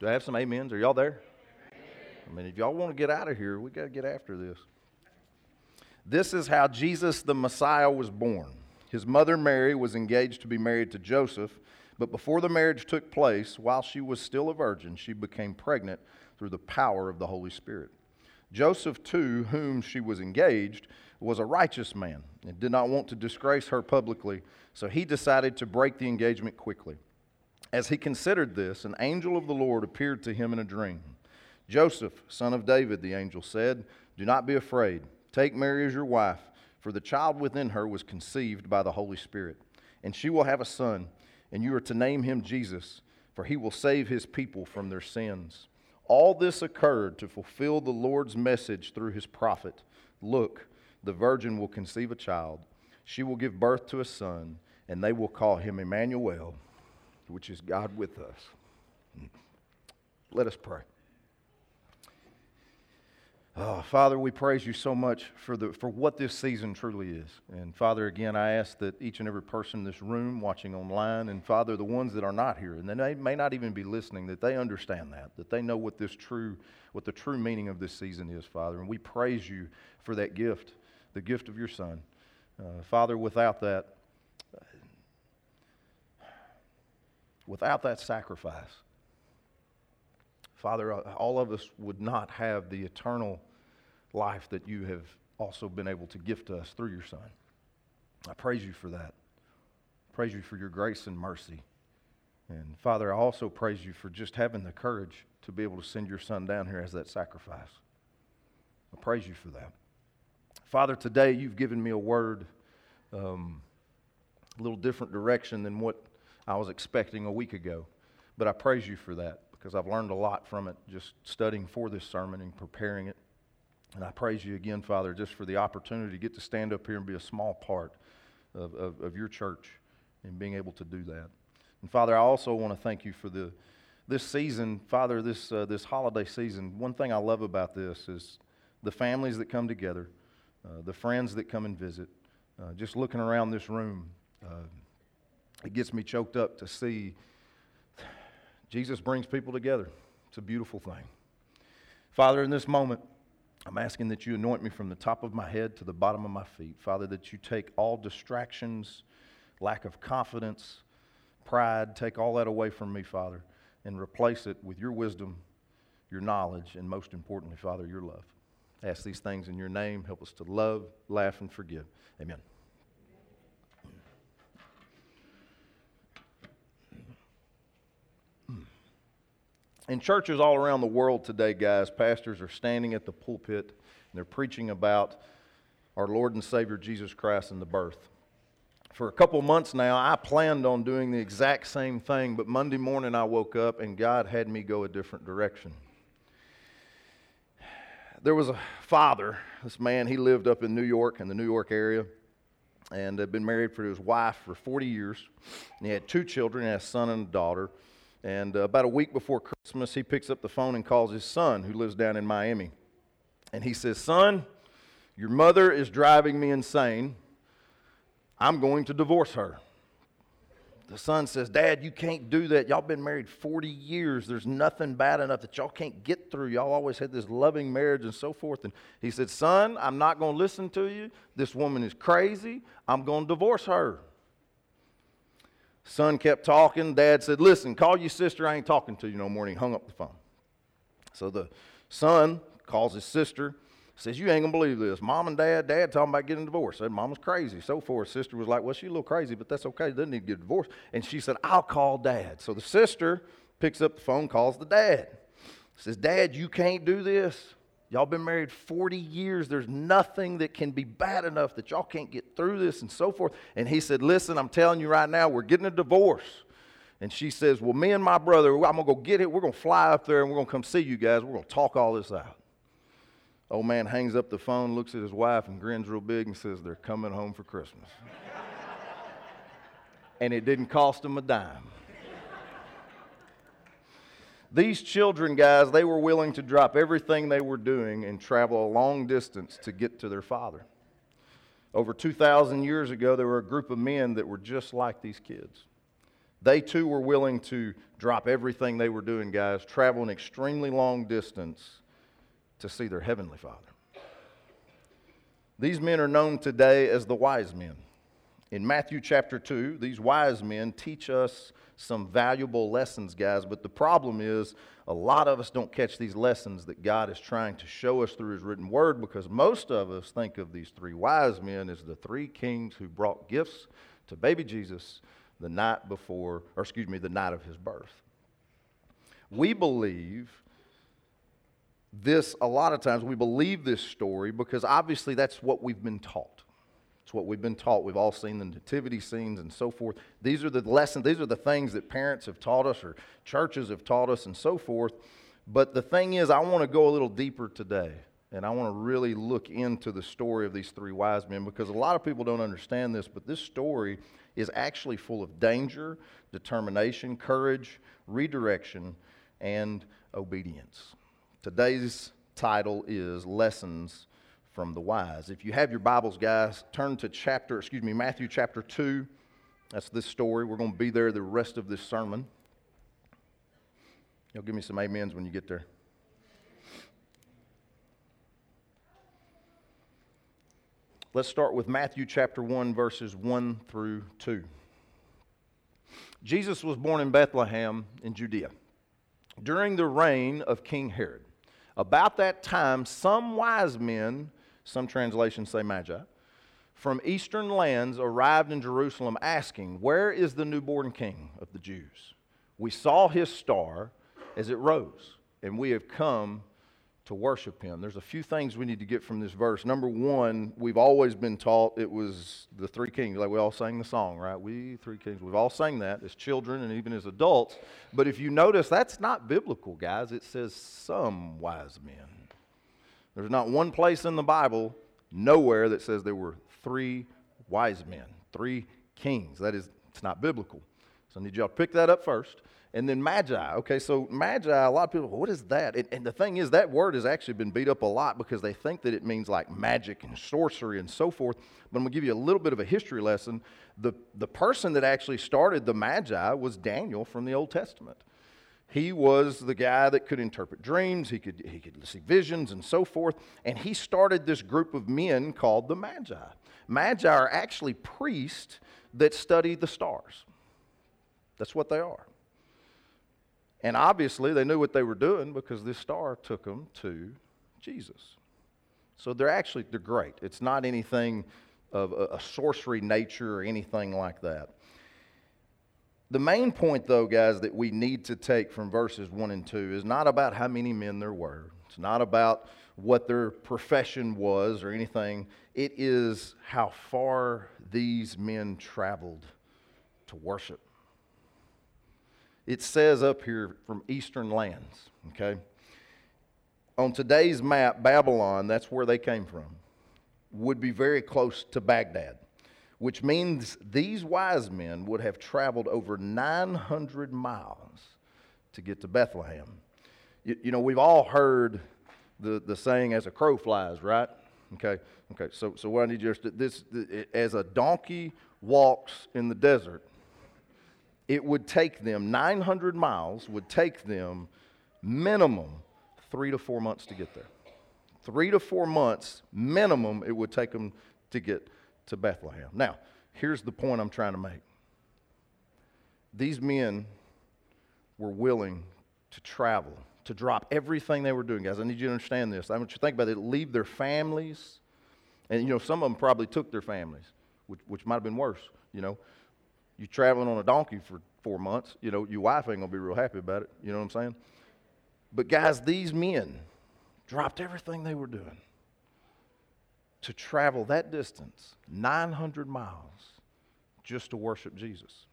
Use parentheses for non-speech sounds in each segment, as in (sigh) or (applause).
Do I have some amens? Are y'all there? I mean, if y'all want to get out of here, we got to get after this. This is how Jesus the Messiah was born. His mother Mary was engaged to be married to Joseph, but before the marriage took place, while she was still a virgin, she became pregnant through the power of the Holy Spirit. Joseph, to whom she was engaged, was a righteous man and did not want to disgrace her publicly, so he decided to break the engagement quickly. As he considered this, an angel of the Lord appeared to him in a dream. Joseph, son of David, the angel said, Do not be afraid. Take Mary as your wife, for the child within her was conceived by the Holy Spirit. And she will have a son, and you are to name him Jesus, for he will save his people from their sins. All this occurred to fulfill the Lord's message through his prophet Look, the virgin will conceive a child. She will give birth to a son, and they will call him Emmanuel, which is God with us. Let us pray. Oh, Father, we praise you so much for, the, for what this season truly is. And Father, again, I ask that each and every person in this room, watching online, and Father, the ones that are not here, and they may not even be listening, that they understand that, that they know what this true, what the true meaning of this season is, Father. And we praise you for that gift, the gift of your Son. Uh, Father, without that, without that sacrifice, Father, uh, all of us would not have the eternal life that you have also been able to gift us through your Son. I praise you for that. Praise you for your grace and mercy. And Father, I also praise you for just having the courage to be able to send your Son down here as that sacrifice. I praise you for that. Father, today you've given me a word, um, a little different direction than what I was expecting a week ago. But I praise you for that because I've learned a lot from it just studying for this sermon and preparing it. And I praise you again, Father, just for the opportunity to get to stand up here and be a small part of, of, of your church and being able to do that. And Father, I also want to thank you for the this season, Father, this uh, this holiday season. One thing I love about this is the families that come together, uh, the friends that come and visit. Uh, just looking around this room, uh, it gets me choked up to see Jesus brings people together. It's a beautiful thing. Father, in this moment. I'm asking that you anoint me from the top of my head to the bottom of my feet. Father, that you take all distractions, lack of confidence, pride, take all that away from me, Father, and replace it with your wisdom, your knowledge, and most importantly, Father, your love. I ask these things in your name. Help us to love, laugh, and forgive. Amen. In churches all around the world today, guys, pastors are standing at the pulpit and they're preaching about our Lord and Savior Jesus Christ and the birth. For a couple months now, I planned on doing the exact same thing, but Monday morning I woke up and God had me go a different direction. There was a father, this man, he lived up in New York, in the New York area, and had been married for his wife for 40 years. And he had two children, he had a son and a daughter. And uh, about a week before Christmas, he picks up the phone and calls his son, who lives down in Miami. And he says, Son, your mother is driving me insane. I'm going to divorce her. The son says, Dad, you can't do that. Y'all been married 40 years. There's nothing bad enough that y'all can't get through. Y'all always had this loving marriage and so forth. And he said, Son, I'm not going to listen to you. This woman is crazy. I'm going to divorce her. Son kept talking. Dad said, Listen, call your sister. I ain't talking to you no more. And he hung up the phone. So the son calls his sister, says, You ain't gonna believe this. Mom and dad, dad talking about getting divorced. Said, Mama's crazy. So forth. Sister was like, Well, she's a little crazy, but that's okay. Doesn't need to get divorced. And she said, I'll call dad. So the sister picks up the phone, calls the dad. Says, Dad, you can't do this. Y'all been married 40 years. There's nothing that can be bad enough that y'all can't get through this and so forth. And he said, Listen, I'm telling you right now, we're getting a divorce. And she says, Well, me and my brother, I'm going to go get it. We're going to fly up there and we're going to come see you guys. We're going to talk all this out. Old man hangs up the phone, looks at his wife, and grins real big and says, They're coming home for Christmas. (laughs) and it didn't cost him a dime. These children, guys, they were willing to drop everything they were doing and travel a long distance to get to their father. Over 2,000 years ago, there were a group of men that were just like these kids. They too were willing to drop everything they were doing, guys, travel an extremely long distance to see their Heavenly Father. These men are known today as the wise men. In Matthew chapter 2, these wise men teach us some valuable lessons, guys, but the problem is a lot of us don't catch these lessons that God is trying to show us through His written word because most of us think of these three wise men as the three kings who brought gifts to baby Jesus the night before, or excuse me, the night of his birth. We believe this, a lot of times, we believe this story because obviously that's what we've been taught. It's what we've been taught. We've all seen the nativity scenes and so forth. These are the lessons, these are the things that parents have taught us or churches have taught us and so forth. But the thing is, I want to go a little deeper today. And I want to really look into the story of these three wise men because a lot of people don't understand this, but this story is actually full of danger, determination, courage, redirection, and obedience. Today's title is Lessons from the Wise. If you have your Bibles, guys, turn to chapter, excuse me, Matthew chapter 2. That's this story. We're going to be there the rest of this sermon. You'll give me some amens when you get there. Let's start with Matthew chapter 1, verses 1 through 2. Jesus was born in Bethlehem in Judea during the reign of King Herod. About that time, some wise men, some translations say magi, from eastern lands arrived in Jerusalem asking, Where is the newborn king of the Jews? We saw his star as it rose, and we have come to worship him. There's a few things we need to get from this verse. Number one, we've always been taught it was the three kings. Like we all sang the song, right? We three kings. We've all sang that as children and even as adults. But if you notice, that's not biblical, guys. It says some wise men. There's not one place in the Bible, nowhere, that says there were three wise men, three kings. That is, it's not biblical. So I need y'all to pick that up first. And then magi. Okay, so magi, a lot of people, what is that? And, and, the thing is, that word has actually been beat up a lot because they think that it means like magic and sorcery and so forth. But I'm going to give you a little bit of a history lesson. The, the person that actually started the magi was Daniel from the Old Testament. He was the guy that could interpret dreams, he could, he could see visions and so forth. And he started this group of men called the magi. Magi are actually priests that study the stars. That's what they are. And obviously, they knew what they were doing because this star took them to Jesus. So they're actually they're great. It's not anything of a, a sorcery nature or anything like that. The main point, though, guys, that we need to take from verses 1 and 2 is not about how many men there were. It's not about what their profession was or anything. It is how far these men traveled to worship it says up here from eastern lands, okay? On today's map, Babylon, that's where they came from, would be very close to Baghdad, which means these wise men would have traveled over 900 miles to get to Bethlehem. You, you know, we've all heard the, the saying, as a crow flies, right? Okay, okay. So, so what I need you to this, as a donkey walks in the desert, it would take them 900 miles would take them minimum three to four months to get there three to four months minimum it would take them to get to bethlehem. Now here's the point i'm trying to make. These men were willing to travel to drop everything they were doing. Guys i need you to understand this. I want you to think about it. Leave their families. And you know some of them probably took their families which, which might have been worse you know. You're traveling on a donkey for four months, you know, your wife ain't gonna be real happy about it. You know what I'm saying? But guys, these men dropped everything they were doing to travel that distance, 900 miles, just to worship Jesus.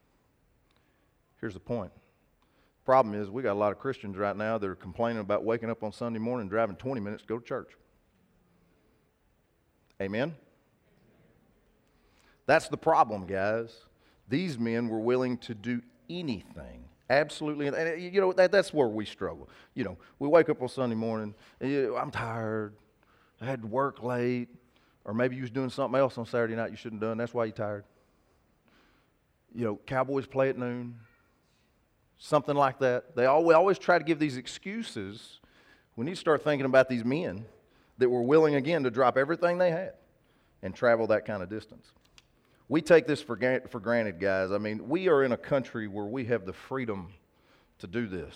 Here's the point. Problem is, we got a lot of Christians right now that are complaining about waking up on Sunday morning driving 20 minutes to go to church. Amen? That's the problem, guys. These men were willing to do anything. Absolutely. And, you know, that, that's where we struggle. You know, we wake up on Sunday morning, and, you know, I'm tired. I had to work late. Or maybe you was doing something else on Saturday night you shouldn't have done. That's why you're tired. You know, Cowboys play at noon. something like that. They always, always try to give these excuses. We need to start thinking about these men that were willing again to drop everything they had and travel that kind of distance. We take this for, for granted, guys. I mean, we are in a country where we have the freedom to do this,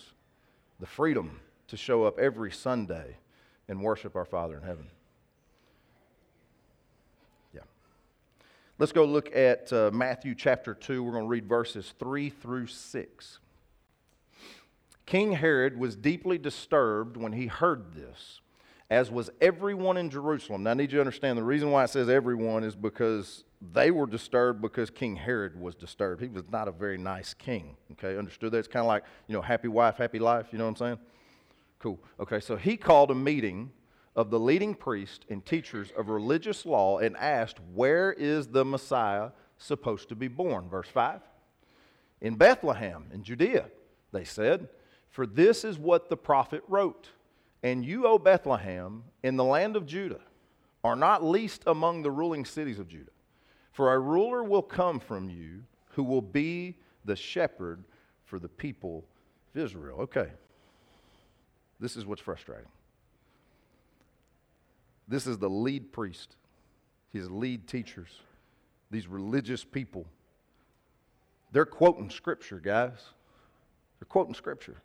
the freedom to show up every Sunday and worship our Father in heaven. Yeah. Let's go look at uh, Matthew chapter 2. We're going to read verses 3 through 6. King Herod was deeply disturbed when he heard this, as was everyone in Jerusalem. Now, I need you to understand the reason why it says everyone is because they were disturbed because King Herod was disturbed. He was not a very nice king. Okay, understood that? It's kind of like, you know, happy wife, happy life. You know what I'm saying? Cool. Okay, so he called a meeting of the leading priests and teachers of religious law and asked, Where is the Messiah supposed to be born? Verse 5. In Bethlehem, in Judea, they said, For this is what the prophet wrote. And you, O Bethlehem, in the land of Judah, are not least among the ruling cities of Judah. For a ruler will come from you who will be the shepherd for the people of Israel. Okay. This is what's frustrating. This is the lead priest, his lead teachers, these religious people. They're quoting scripture, guys. They're quoting scripture.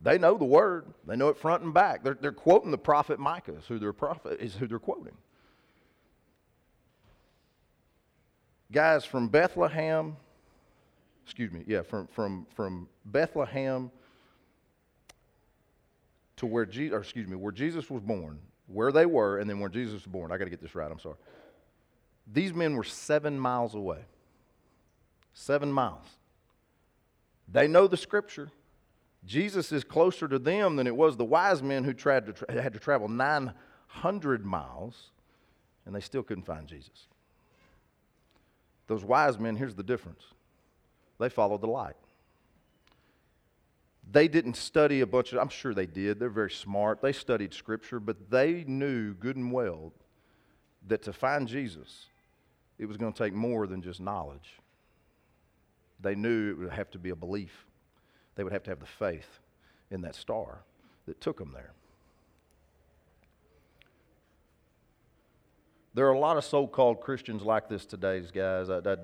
They know the word. They know it front and back. They're, they're quoting the prophet Micah, is who, their prophet, is who they're quoting. guys from Bethlehem, excuse me, yeah, from, from, from Bethlehem to where Jesus, excuse me, where Jesus was born, where they were, and then where Jesus was born. I got to get this right, I'm sorry. These men were seven miles away. Seven miles. They know the scripture. Jesus is closer to them than it was the wise men who tried to tra- had to travel 900 miles, and they still couldn't find Jesus. Those wise men, here's the difference they followed the light. They didn't study a bunch of, I'm sure they did. They're very smart. They studied scripture, but they knew good and well that to find Jesus, it was going to take more than just knowledge. They knew it would have to be a belief, they would have to have the faith in that star that took them there. There are a lot of so called Christians like this today, guys. I, I,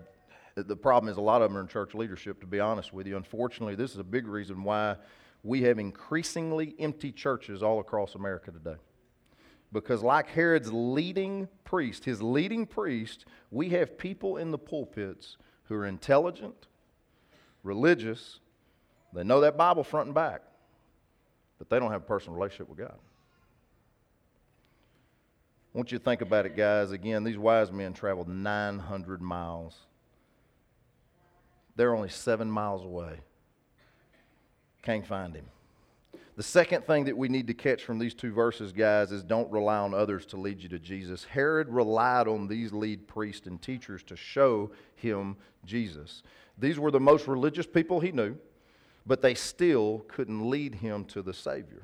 the problem is a lot of them are in church leadership, to be honest with you. Unfortunately, this is a big reason why we have increasingly empty churches all across America today. Because, like Herod's leading priest, his leading priest, we have people in the pulpits who are intelligent, religious, they know that Bible front and back, but they don't have a personal relationship with God. I want you to think about it, guys. Again, these wise men traveled 900 miles. They're only seven miles away. Can't find him. The second thing that we need to catch from these two verses, guys, is don't rely on others to lead you to Jesus. Herod relied on these lead priests and teachers to show him Jesus. These were the most religious people he knew, but they still couldn't lead him to the Savior.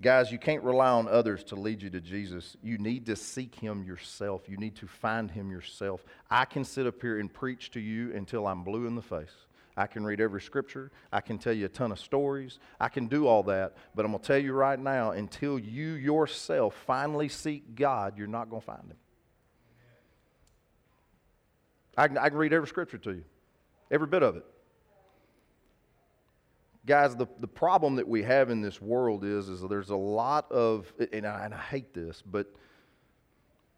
Guys, you can't rely on others to lead you to Jesus. You need to seek Him yourself. You need to find Him yourself. I can sit up here and preach to you until I'm blue in the face. I can read every scripture. I can tell you a ton of stories. I can do all that. But I'm going to tell you right now until you yourself finally seek God, you're not going to find Him. I can, I can read every scripture to you, every bit of it. Guys, the, the problem that we have in this world is, is there's a lot of, and I, and I hate this, but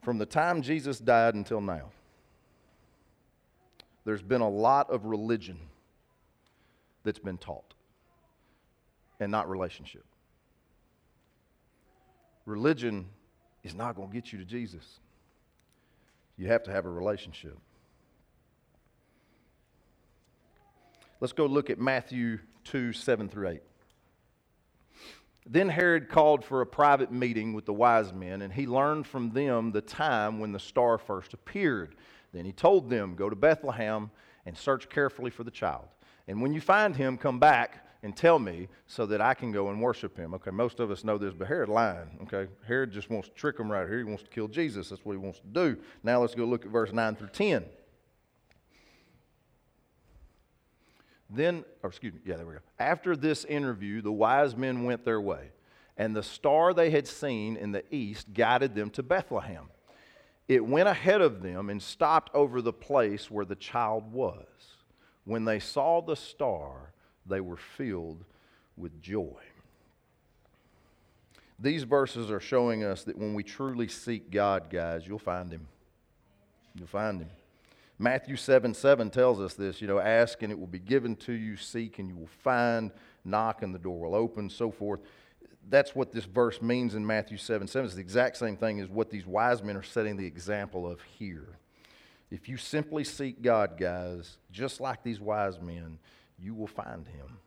from the time Jesus died until now, there's been a lot of religion that's been taught and not relationship. Religion is not going to get you to Jesus. You have to have a relationship. Let's go look at Matthew 2 7 through 8. Then Herod called for a private meeting with the wise men, and he learned from them the time when the star first appeared. Then he told them, Go to Bethlehem and search carefully for the child. And when you find him, come back and tell me so that I can go and worship him. Okay, most of us know this, but Herod lying. Okay, Herod just wants to trick them right here. He wants to kill Jesus. That's what he wants to do. Now let's go look at verse 9 through 10. Then, or excuse me, yeah, there we go. After this interview, the wise men went their way, and the star they had seen in the east guided them to Bethlehem. It went ahead of them and stopped over the place where the child was. When they saw the star, they were filled with joy. These verses are showing us that when we truly seek God, guys, you'll find Him. You'll find Him. Matthew 7 7 tells us this you know, ask and it will be given to you, seek and you will find, knock and the door will open, so forth. That's what this verse means in Matthew 7 7. It's the exact same thing as what these wise men are setting the example of here. If you simply seek God, guys, just like these wise men, you will find Him.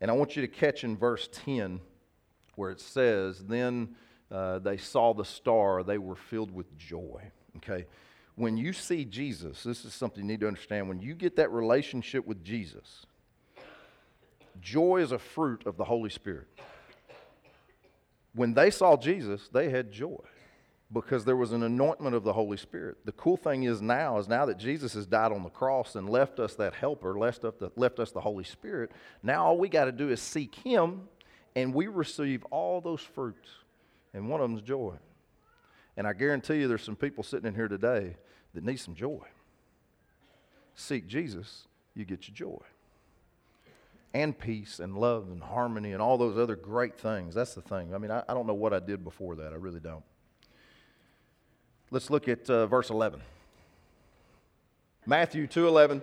And I want you to catch in verse 10 where it says, Then uh, they saw the star, they were filled with joy. Okay? When you see Jesus, this is something you need to understand. When you get that relationship with Jesus, joy is a fruit of the Holy Spirit. When they saw Jesus, they had joy because there was an anointment of the Holy Spirit. The cool thing is now is now that Jesus has died on the cross and left us that helper, left the, left us the Holy Spirit, now all we got to do is seek him and we receive all those fruits. And one of them is joy. And I guarantee you there's some people sitting in here today that need some joy. Seek Jesus, you get your joy. And peace and love and harmony and all those other great things. That's the thing. I mean, I, I don't know what I did before that. I really don't. Let's look at uh, verse 11. Matthew 2:11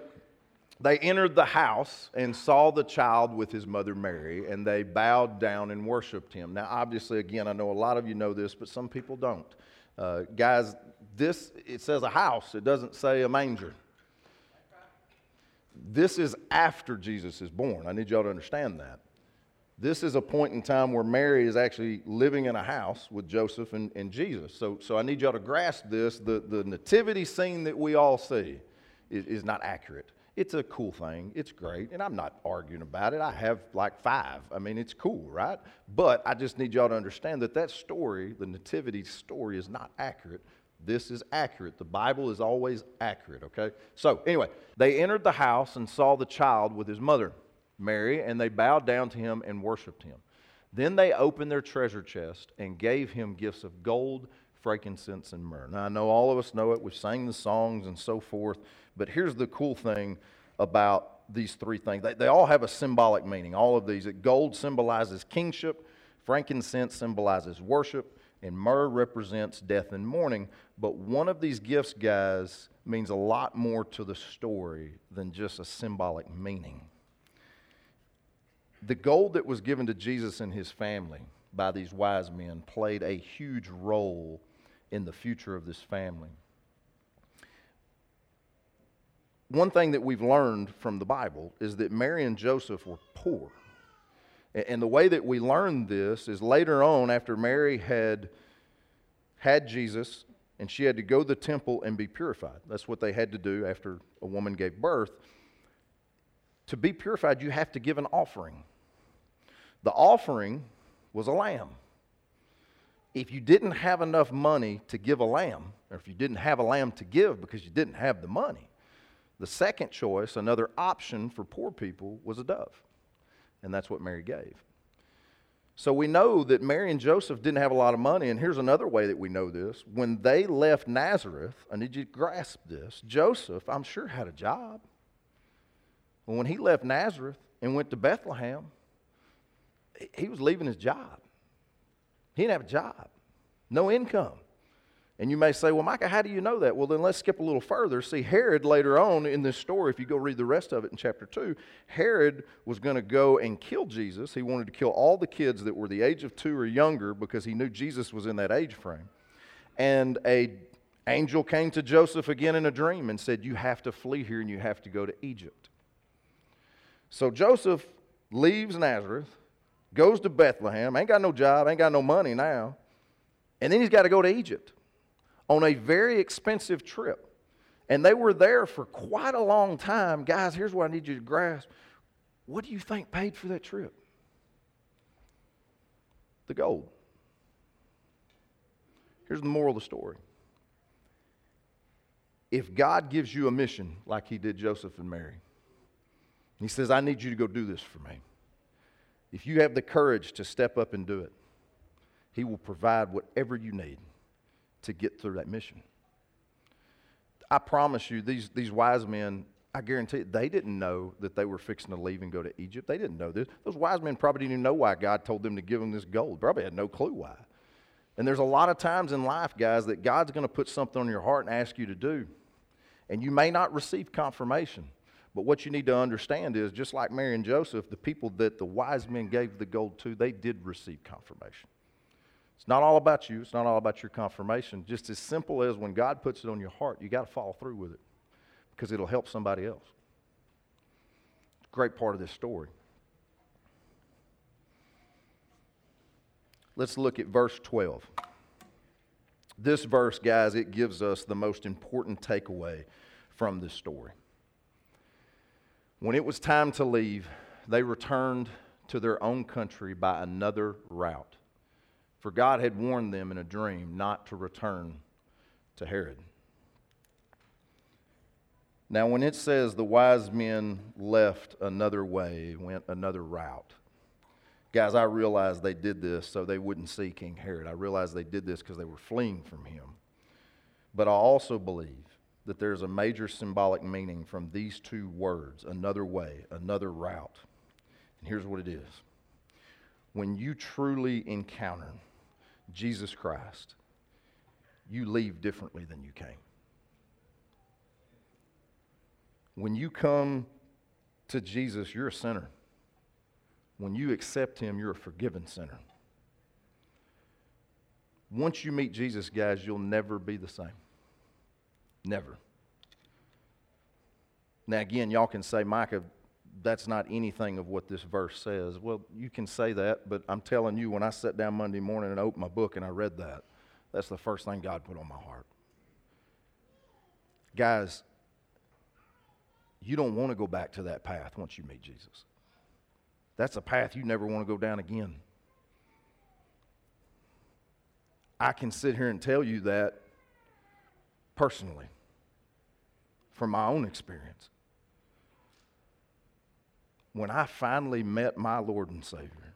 They entered the house and saw the child with his mother Mary and they bowed down and worshiped him. Now obviously again I know a lot of you know this but some people don't. Uh, guys, this, it says a house, it doesn't say a manger. This is after Jesus is born. I need y'all to understand that. This is a point in time where Mary is actually living in a house with Joseph and, and Jesus. So, so I need y'all to grasp this. The, the nativity scene that we all see is, is not accurate. It's a cool thing. It's great. And I'm not arguing about it. I have like five. I mean, it's cool, right? But I just need y'all to understand that that story, the nativity story, is not accurate this is accurate. The Bible is always accurate, okay? So, anyway, they entered the house and saw the child with his mother, Mary, and they bowed down to him and worshiped him. Then they opened their treasure chest and gave him gifts of gold, frankincense, and myrrh. Now, I know all of us know it. We've sang the songs and so forth. But here's the cool thing about these three things they, they all have a symbolic meaning, all of these. Gold symbolizes kingship, frankincense symbolizes worship, and myrrh represents death and mourning. But one of these gifts, guys, means a lot more to the story than just a symbolic meaning. The gold that was given to Jesus and his family by these wise men played a huge role in the future of this family. One thing that we've learned from the Bible is that Mary and Joseph were poor. And the way that we learn this is later on, after Mary had had Jesus and she had to go to the temple and be purified. That's what they had to do after a woman gave birth. To be purified, you have to give an offering. The offering was a lamb. If you didn't have enough money to give a lamb, or if you didn't have a lamb to give because you didn't have the money, the second choice, another option for poor people, was a dove. And that's what Mary gave. So we know that Mary and Joseph didn't have a lot of money. And here's another way that we know this. When they left Nazareth, I need you to grasp this Joseph, I'm sure, had a job. But when he left Nazareth and went to Bethlehem, he was leaving his job. He didn't have a job, no income. And you may say, well, Micah, how do you know that? Well, then let's skip a little further. See, Herod later on in this story, if you go read the rest of it in chapter 2, Herod was going to go and kill Jesus. He wanted to kill all the kids that were the age of two or younger because he knew Jesus was in that age frame. And a angel came to Joseph again in a dream and said, You have to flee here and you have to go to Egypt. So Joseph leaves Nazareth, goes to Bethlehem, ain't got no job, ain't got no money now, and then he's got to go to Egypt on a very expensive trip. And they were there for quite a long time. Guys, here's what I need you to grasp. What do you think paid for that trip? The gold. Here's the moral of the story. If God gives you a mission like he did Joseph and Mary, He says, I need you to go do this for me. If you have the courage to step up and do it, He will provide whatever you need to get through that mission. I promise you, these, these wise men, I guarantee you, they didn't know that they were fixing to leave and go to Egypt. They didn't know this. Those wise men probably didn't even know why God told them to give them this gold. Probably had no clue why. And there's a lot of times in life, guys, that God's going to put something on your heart and ask you to do. And you may not receive confirmation. But what you need to understand is just like Mary and Joseph, the people that the wise men gave the gold to, they did receive confirmation. It's not all about you, it's not all about your confirmation. Just as simple as when God puts it on your heart, you got to follow through with it because it'll help somebody else. Great part of this story. Let's look at verse 12. This verse, guys, it gives us the most important takeaway from this story. When it was time to leave, they returned to their own country by another route. For God had warned them in a dream not to return to Herod. Now, when it says the wise men left another way, went another route, guys, I realize they did this so they wouldn't see King Herod. I realize they did this because they were fleeing from him. But I also believe that there's a major symbolic meaning from these two words another way, another route. And here's what it is when you truly encounter Jesus Christ, you leave differently than you came. When you come to Jesus, you're a sinner. When you accept Him, you're a forgiven sinner. Once you meet Jesus, guys, you'll never be the same. Never. Now, again, y'all can say, Micah, that's not anything of what this verse says. Well, you can say that, but I'm telling you, when I sat down Monday morning and opened my book and I read that, that's the first thing God put on my heart. Guys, you don't want to go back to that path once you meet Jesus. That's a path you never want to go down again. I can sit here and tell you that personally from my own experience. When I finally met my Lord and Savior,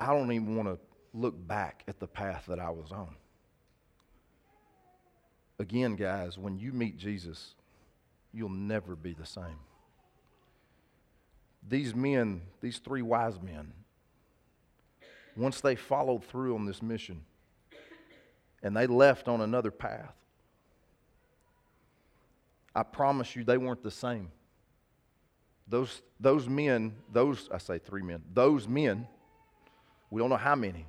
I don't even want to look back at the path that I was on. Again, guys, when you meet Jesus, you'll never be the same. These men, these three wise men, once they followed through on this mission and they left on another path, I promise you they weren't the same. Those, those men, those, I say three men, those men, we don't know how many.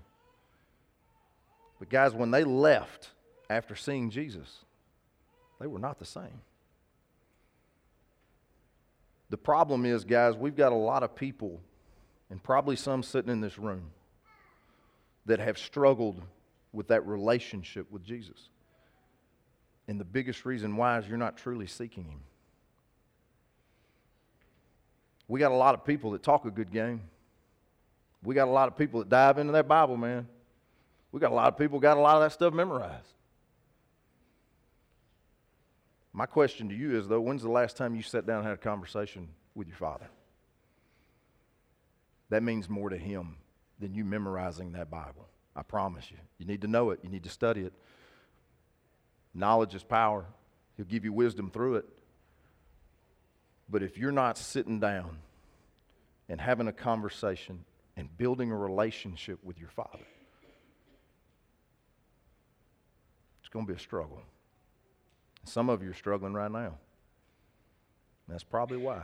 But guys, when they left after seeing Jesus, they were not the same. The problem is, guys, we've got a lot of people, and probably some sitting in this room, that have struggled with that relationship with Jesus. And the biggest reason why is you're not truly seeking Him. We got a lot of people that talk a good game. We got a lot of people that dive into that Bible, man. We got a lot of people got a lot of that stuff memorized. My question to you is though, when's the last time you sat down and had a conversation with your father? That means more to him than you memorizing that Bible. I promise you. You need to know it, you need to study it. Knowledge is power. He'll give you wisdom through it. But if you're not sitting down and having a conversation and building a relationship with your Father, it's going to be a struggle. Some of you are struggling right now. That's probably why.